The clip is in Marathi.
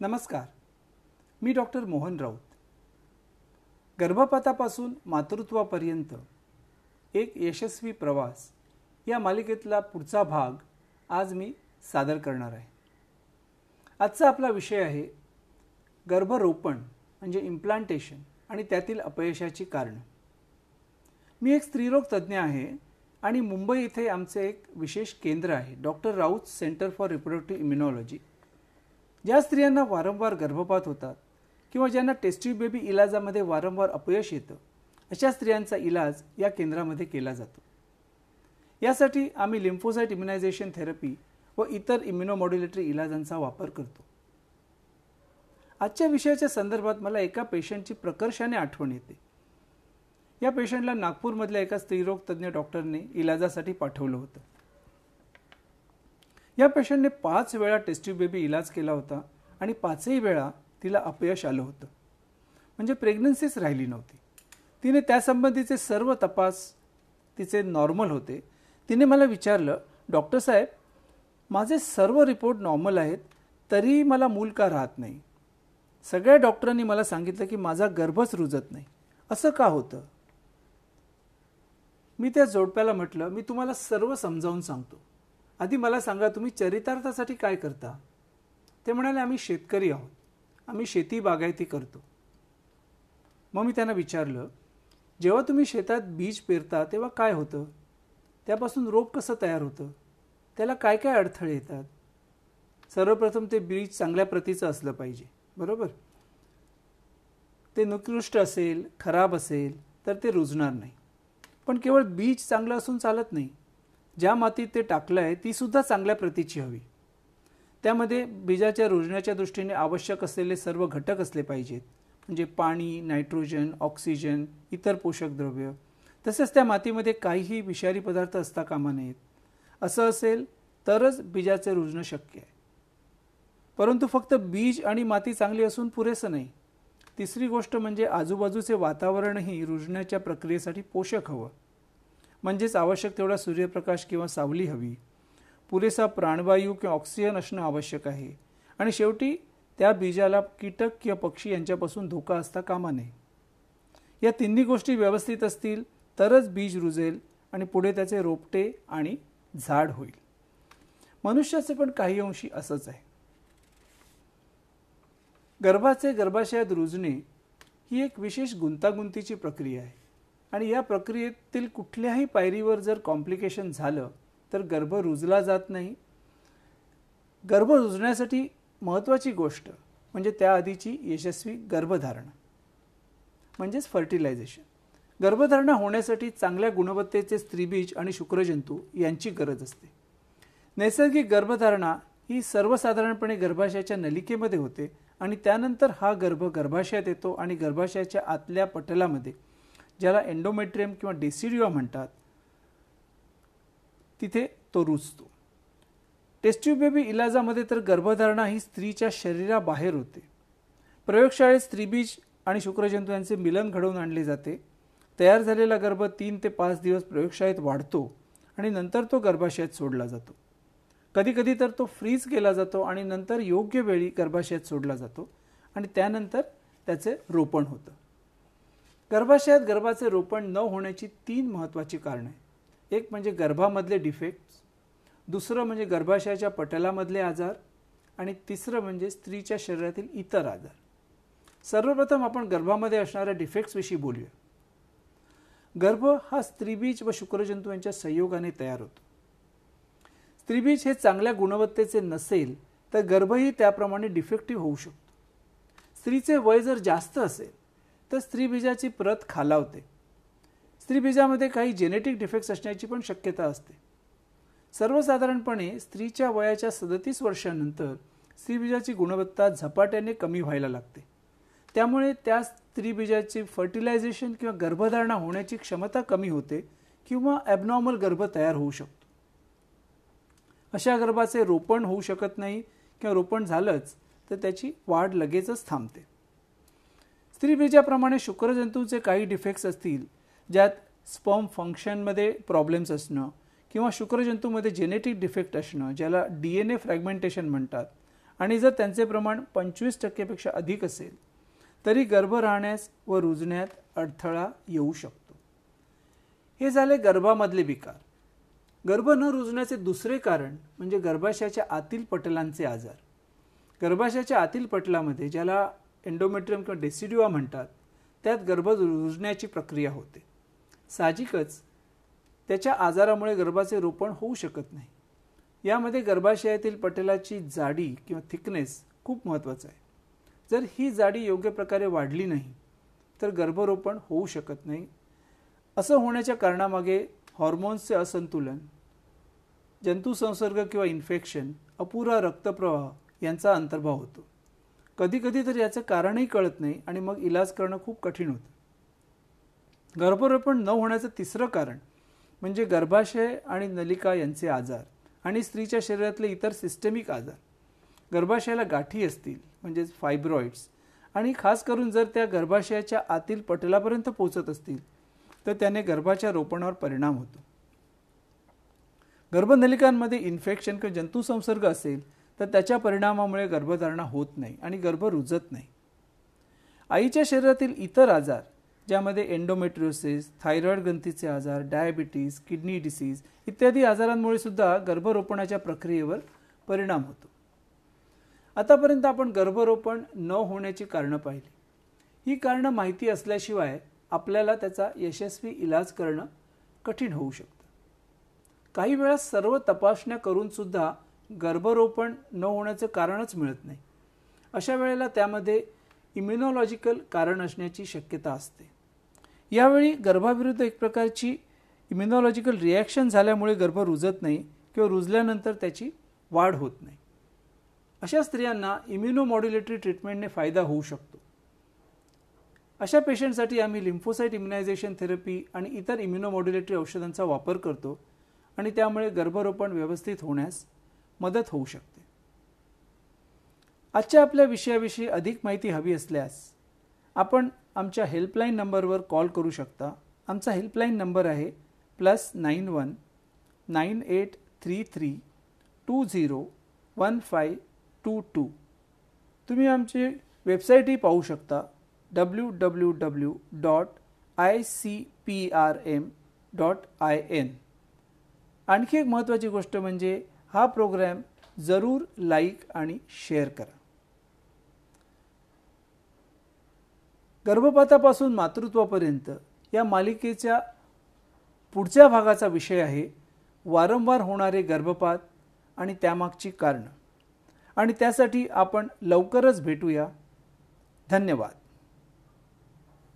नमस्कार. मी डॉक्टर मोहन राऊत. गर्भपातापासून मातृत्वापर्यंत एक यशस्वी प्रवास या मालिकेतला पुढचा भाग आज मी सादर करणार आहे. आजचा आपला विषय आहे गर्भरोपण म्हणजे इम्प्लांटेशन आणि त्यातील अपयशाची कारणं. मी एक स्त्रीरोग तज्ज्ञ आहे आणि मुंबई इथे आमचे एक विशेष केंद्र आहे. Doctor Raut centre for reproductive immunology. ज्या स्त्रियांना वारंवार गर्भपात होतात किंवा ज्यांना टेस्टी बेबी इलाजामध्ये वारंवार अपयश येतं अशा स्त्रियांचा इलाज या केंद्रामध्ये केला जातो. यासाठी आम्ही लिम्फोसाईट इम्युनायझेशन थेरपी व इतर इम्युनोमॉड्युलेटरी इलाजांचा वापर करतो. आजच्या विषयाच्या संदर्भात मला एका पेशंटची प्रकर्षाने आठवण येते. या पेशंटला नागपूरमधल्या एका स्त्रीरोग तज्ज्ञ डॉक्टरने इलाजासाठी पाठवलं होतं. या पेशंटने पाच वेळा टेस्टी बेबी इलाज केला होता आणि पाचही वेळा तिला अपयश आलं होतं. म्हणजे प्रेग्नन्सीच राहिली नव्हती. तिने त्यासंबंधीचे सर्व तपास तिचे नॉर्मल होते. तिने मला विचारलं डॉक्टर साहेब माझे सर्व रिपोर्ट नॉर्मल आहेत तरी मला मूल का राहत नाही? सगळ्या डॉक्टरांनी मला सांगितलं की माझा गर्भच रुजत नाही. असं का होतं? मी त्या जोडप्याला म्हटलं मी तुम्हाला सर्व समजावून सांगतो. आधी मला सांगा तुम्ही चरितार्थासाठी काय करता? ते म्हणाले आम्ही शेतकरी आहोत. आम्ही शेती बागायती करतो. मग मी त्यांना विचारलं जेव्हा तुम्ही शेतात बीज पेरता तेव्हा काय होतं? त्यापासून रोप कसं तयार होतं? त्याला काय काय अडथळे येतात? सर्वप्रथम ते बीज चांगल्या प्रतीचं असलं पाहिजे बरोबर? ते निकृष्ट असेल खराब असेल तर ते रुजणार नाही. पण केवळ बीज चांगलं असून चालत नाही. ज्या मातीत ते टाकलं आहे तीसुद्धा चांगल्या प्रतीची हवी. त्यामध्ये बीजाच्या रुजण्याच्या दृष्टीने आवश्यक असलेले सर्व घटक असले पाहिजेत. म्हणजे पाणी नायट्रोजन ऑक्सिजन इतर पोषक द्रव्य. तसेच त्या मातीमध्ये काहीही विषारी पदार्थ असता कामा नयेत. असं असेल तरच बीजाचे रुजणं शक्य आहे. परंतु फक्त बीज आणि माती चांगली असून पुरेसं नाही. तिसरी गोष्ट म्हणजे आजूबाजूचे वातावरणही रुजण्याच्या प्रक्रियेसाठी पोषक हवं. म्हणजेच आवश्यक तेवढा सूर्यप्रकाश किंवा सावली हवी. पुरेसा प्राणवायू किंवा ऑक्सिजन असणं आवश्यक आहे. आणि शेवटी त्या बीजाला कीटक किंवा पक्षी यांच्यापासून धोका असता कामा नये. या तिन्ही गोष्टी व्यवस्थित असतील तरच बीज रुजेल आणि पुढे त्याचे रोपटे आणि झाड होईल. मनुष्याचे पण काही अंशी असंच आहे. गर्भाचे गर्भाशयात रुजणे ही एक विशेष गुंतागुंतीची प्रक्रिया आहे. आणि या प्रक्रियेतील कुठल्याही पायरीवर जर कॉम्प्लिकेशन झालं तर गर्भ रुजला जात नाही. गर्भ रुजण्यासाठी महत्त्वाची गोष्ट म्हणजे त्याआधीची यशस्वी गर्भधारणा म्हणजेच फर्टिलायझेशन गर्भधारणा होण्यासाठी चांगल्या गुणवत्तेचे स्त्रीबीज आणि शुक्रजंतू यांची गरज असते. नैसर्गिक गर्भधारणा ही सर्वसाधारणपणे गर्भाशयाच्या नलिकेमध्ये होते आणि त्यानंतर हा गर्भ गर्भाशयात येतो आणि गर्भाशयाच्या आतल्या पटलामध्ये ज्याला एंडोमेट्रियम किंवा डेसिडिओ म्हणतात तिथे तो रुजतो. टेस्ट्यूब बेबी इलाजामध्ये तर गर्भधारणा ही स्त्रीच्या शरीराबाहेर होते. प्रयोगशाळेत स्त्रीबीज आणि शुक्रजंतू यांचे मिलन घडवून आणले जाते. तयार झालेला गर्भ तीन ते पाच दिवस प्रयोगशाळेत वाढतो आणि नंतर तो गर्भाशयात सोडला जातो. कधीकधी तर तो फ्रीज केला जातो आणि नंतर योग्य वेळी गर्भाशयात सोडला जातो आणि त्यानंतर त्याचे रोपण होतं. गर्भाशयात गर्भाचे रोपण न होण्याची तीन महत्त्वाची कारणं. आहेत एक म्हणजे गर्भामधले डिफेक्ट्स. दुसरं म्हणजे गर्भाशयाच्या पटलामधले आजार. आणि तिसरं म्हणजे स्त्रीच्या शरीरातील इतर आजार. सर्वप्रथम आपण गर्भामध्ये असणाऱ्या डिफेक्ट्सविषयी बोलूया. गर्भ हा स्त्रीबीज व शुक्रजंतू यांच्या संयोगाने तयार होतो. स्त्रीबीज हे चांगल्या गुणवत्तेचे नसेल तर गर्भही त्याप्रमाणे डिफेक्टिव्ह होऊ शकतो. स्त्रीचे वय जर जास्त असेल तर स्त्रीबीजाची प्रत खालावते. स्त्रीबीजामध्ये काही जेनेटिक डिफेक्ट्स असण्याची पण शक्यता असते. सर्वसाधारणपणे स्त्रीच्या वयाच्या सदतीस वर्षानंतर स्त्रीबीजाची गुणवत्ता झपाट्याने कमी व्हायला लागते. त्यामुळे त्या स्त्रीबीजाची फर्टिलायझेशन किंवा गर्भधारणा होण्याची क्षमता कमी होते किंवा ॲबनॉर्मल गर्भ तयार होऊ शकतो. अशा गर्भाचे रोपण होऊ शकत नाही किंवा रोपण झालंच तर त्याची वाढ लगेचच थांबते. स्त्रीबीजाप्रमाणे शुक्रजंतूचे काही डिफेक्ट्स असतील ज्यात स्पर्म फंक्शनमध्ये प्रॉब्लेम्स असणं किंवा शुक्रजंतूमध्ये जेनेटिक डिफेक्ट असणं ज्याला डी एन ए फ्रॅगमेंटेशन म्हणतात. आणि जर त्यांचे प्रमाण पंचवीस टक्केपेक्षा अधिक असेल तरी गर्भ राहण्यास व रुजण्यात अडथळा येऊ शकतो. हे झाले गर्भामधले विकार. गर्भ न रुजण्याचे दुसरे कारण म्हणजे गर्भाशयाच्या आतील पटलांचे आजार. गर्भाशयाच्या आतील पटलामध्ये ज्याला एंडोमेट्रियम किंवा डेसिडिवा म्हणतात त्यात गर्भ रुजण्याची प्रक्रिया होते. साहजिकच त्याच्या आजारामुळे गर्भाचे रोपण होऊ शकत नाही. यामध्ये गर्भाशयातील पटेलाची जाडी किंवा थिकनेस खूप महत्त्वाचं आहे. जर ही जाडी योग्य प्रकारे वाढली नाही तर गर्भरोपण होऊ शकत नाही. असं होण्याच्या कारणामागे हॉर्मोन्सचे असंतुलन जंतुसंसर्ग किंवा इन्फेक्शन अपुरा रक्तप्रवाह यांचा अंतर्भाव होतो. कधी कधी तर याचं कारणही कळत नाही आणि मग इलाज करणं खूप कठीण होतं. गर्भरोपण न होण्याचं तिसरं कारण म्हणजे गर्भाशय आणि नलिका यांचे आजार आणि स्त्रीच्या शरीरातले इतर सिस्टेमिक आजार. गर्भाशयाला गाठी असतील म्हणजेच फायब्रॉइड्स आणि खास करून जर त्या गर्भाशयाच्या आतील पटलापर्यंत पोचत असतील तर त्याने गर्भाच्या रोपणावर परिणाम होतो. गर्भनलिकांमध्ये इन्फेक्शन किंवा जंतुसंसर्ग असेल तर त्याच्या परिणामामुळे गर्भधारणा होत नाही आणि गर्भ रुजत नाही. आईच्या शरीरातील इतर आजार ज्यामध्ये एन्डोमेट्रिओसिस थायरॉइड ग्रंथीचे आजार डायबिटीज किडनी डिसीज इत्यादी आजारांमुळे सुद्धा गर्भरोपणाच्या प्रक्रियेवर परिणाम होतो. आतापर्यंत आपण गर्भरोपण न होण्याची कारणं पाहिली. ही कारणं माहिती असल्याशिवाय आपल्याला त्याचा यशस्वी इलाज करणं कठीण होऊ शकतं. काही वेळा सर्व तपासण्या करून सुद्धा गर्भरोपण न होण्याचं कारणच मिळत नाही. अशा वेळेला त्यामध्ये इम्युनॉलॉजिकल कारण असण्याची शक्यता असते. यावेळी गर्भाविरुद्ध एक प्रकारची इम्युनॉलॉजिकल रिॲक्शन झाल्यामुळे गर्भ रुजत नाही किंवा रुजल्यानंतर त्याची वाढ होत नाही. अशा स्त्रियांना इम्युनोमॉड्युलेटरी ट्रीटमेंटने फायदा होऊ शकतो. अशा पेशंटसाठी आम्ही लिम्फोसाईट इम्युनायझेशन थेरपी आणि इतर इम्युनोमॉड्युलेटरी औषधांचा वापर करतो आणि त्यामुळे गर्भरोपण व्यवस्थित होण्यास मदत होऊ शकते. आजच्या आपल्या विषयाविषयी अधिक माहिती हवी असल्यास आपण आमच्या हेल्पलाईन नंबरवर कॉल करू शकता. आमचा हेल्पलाईन नंबर आहे plus nine one nine eight three three two zero one five two two तुम्ही आमची वेबसाईटही पाहू शकता. W W W dot I C P R M dot I N आणखी एक महत्त्वाची गोष्ट म्हणजे हा प्रोग्रॅम जरूर लाईक आणि शेअर करा. गर्भपातापासून मातृत्वापर्यंत या मालिकेच्या पुढच्या भागाचा विषय आहे वारंवार होणारे गर्भपात आणि त्यामागची कारणं. आणि त्यासाठी आपण लवकरच भेटूया. धन्यवाद.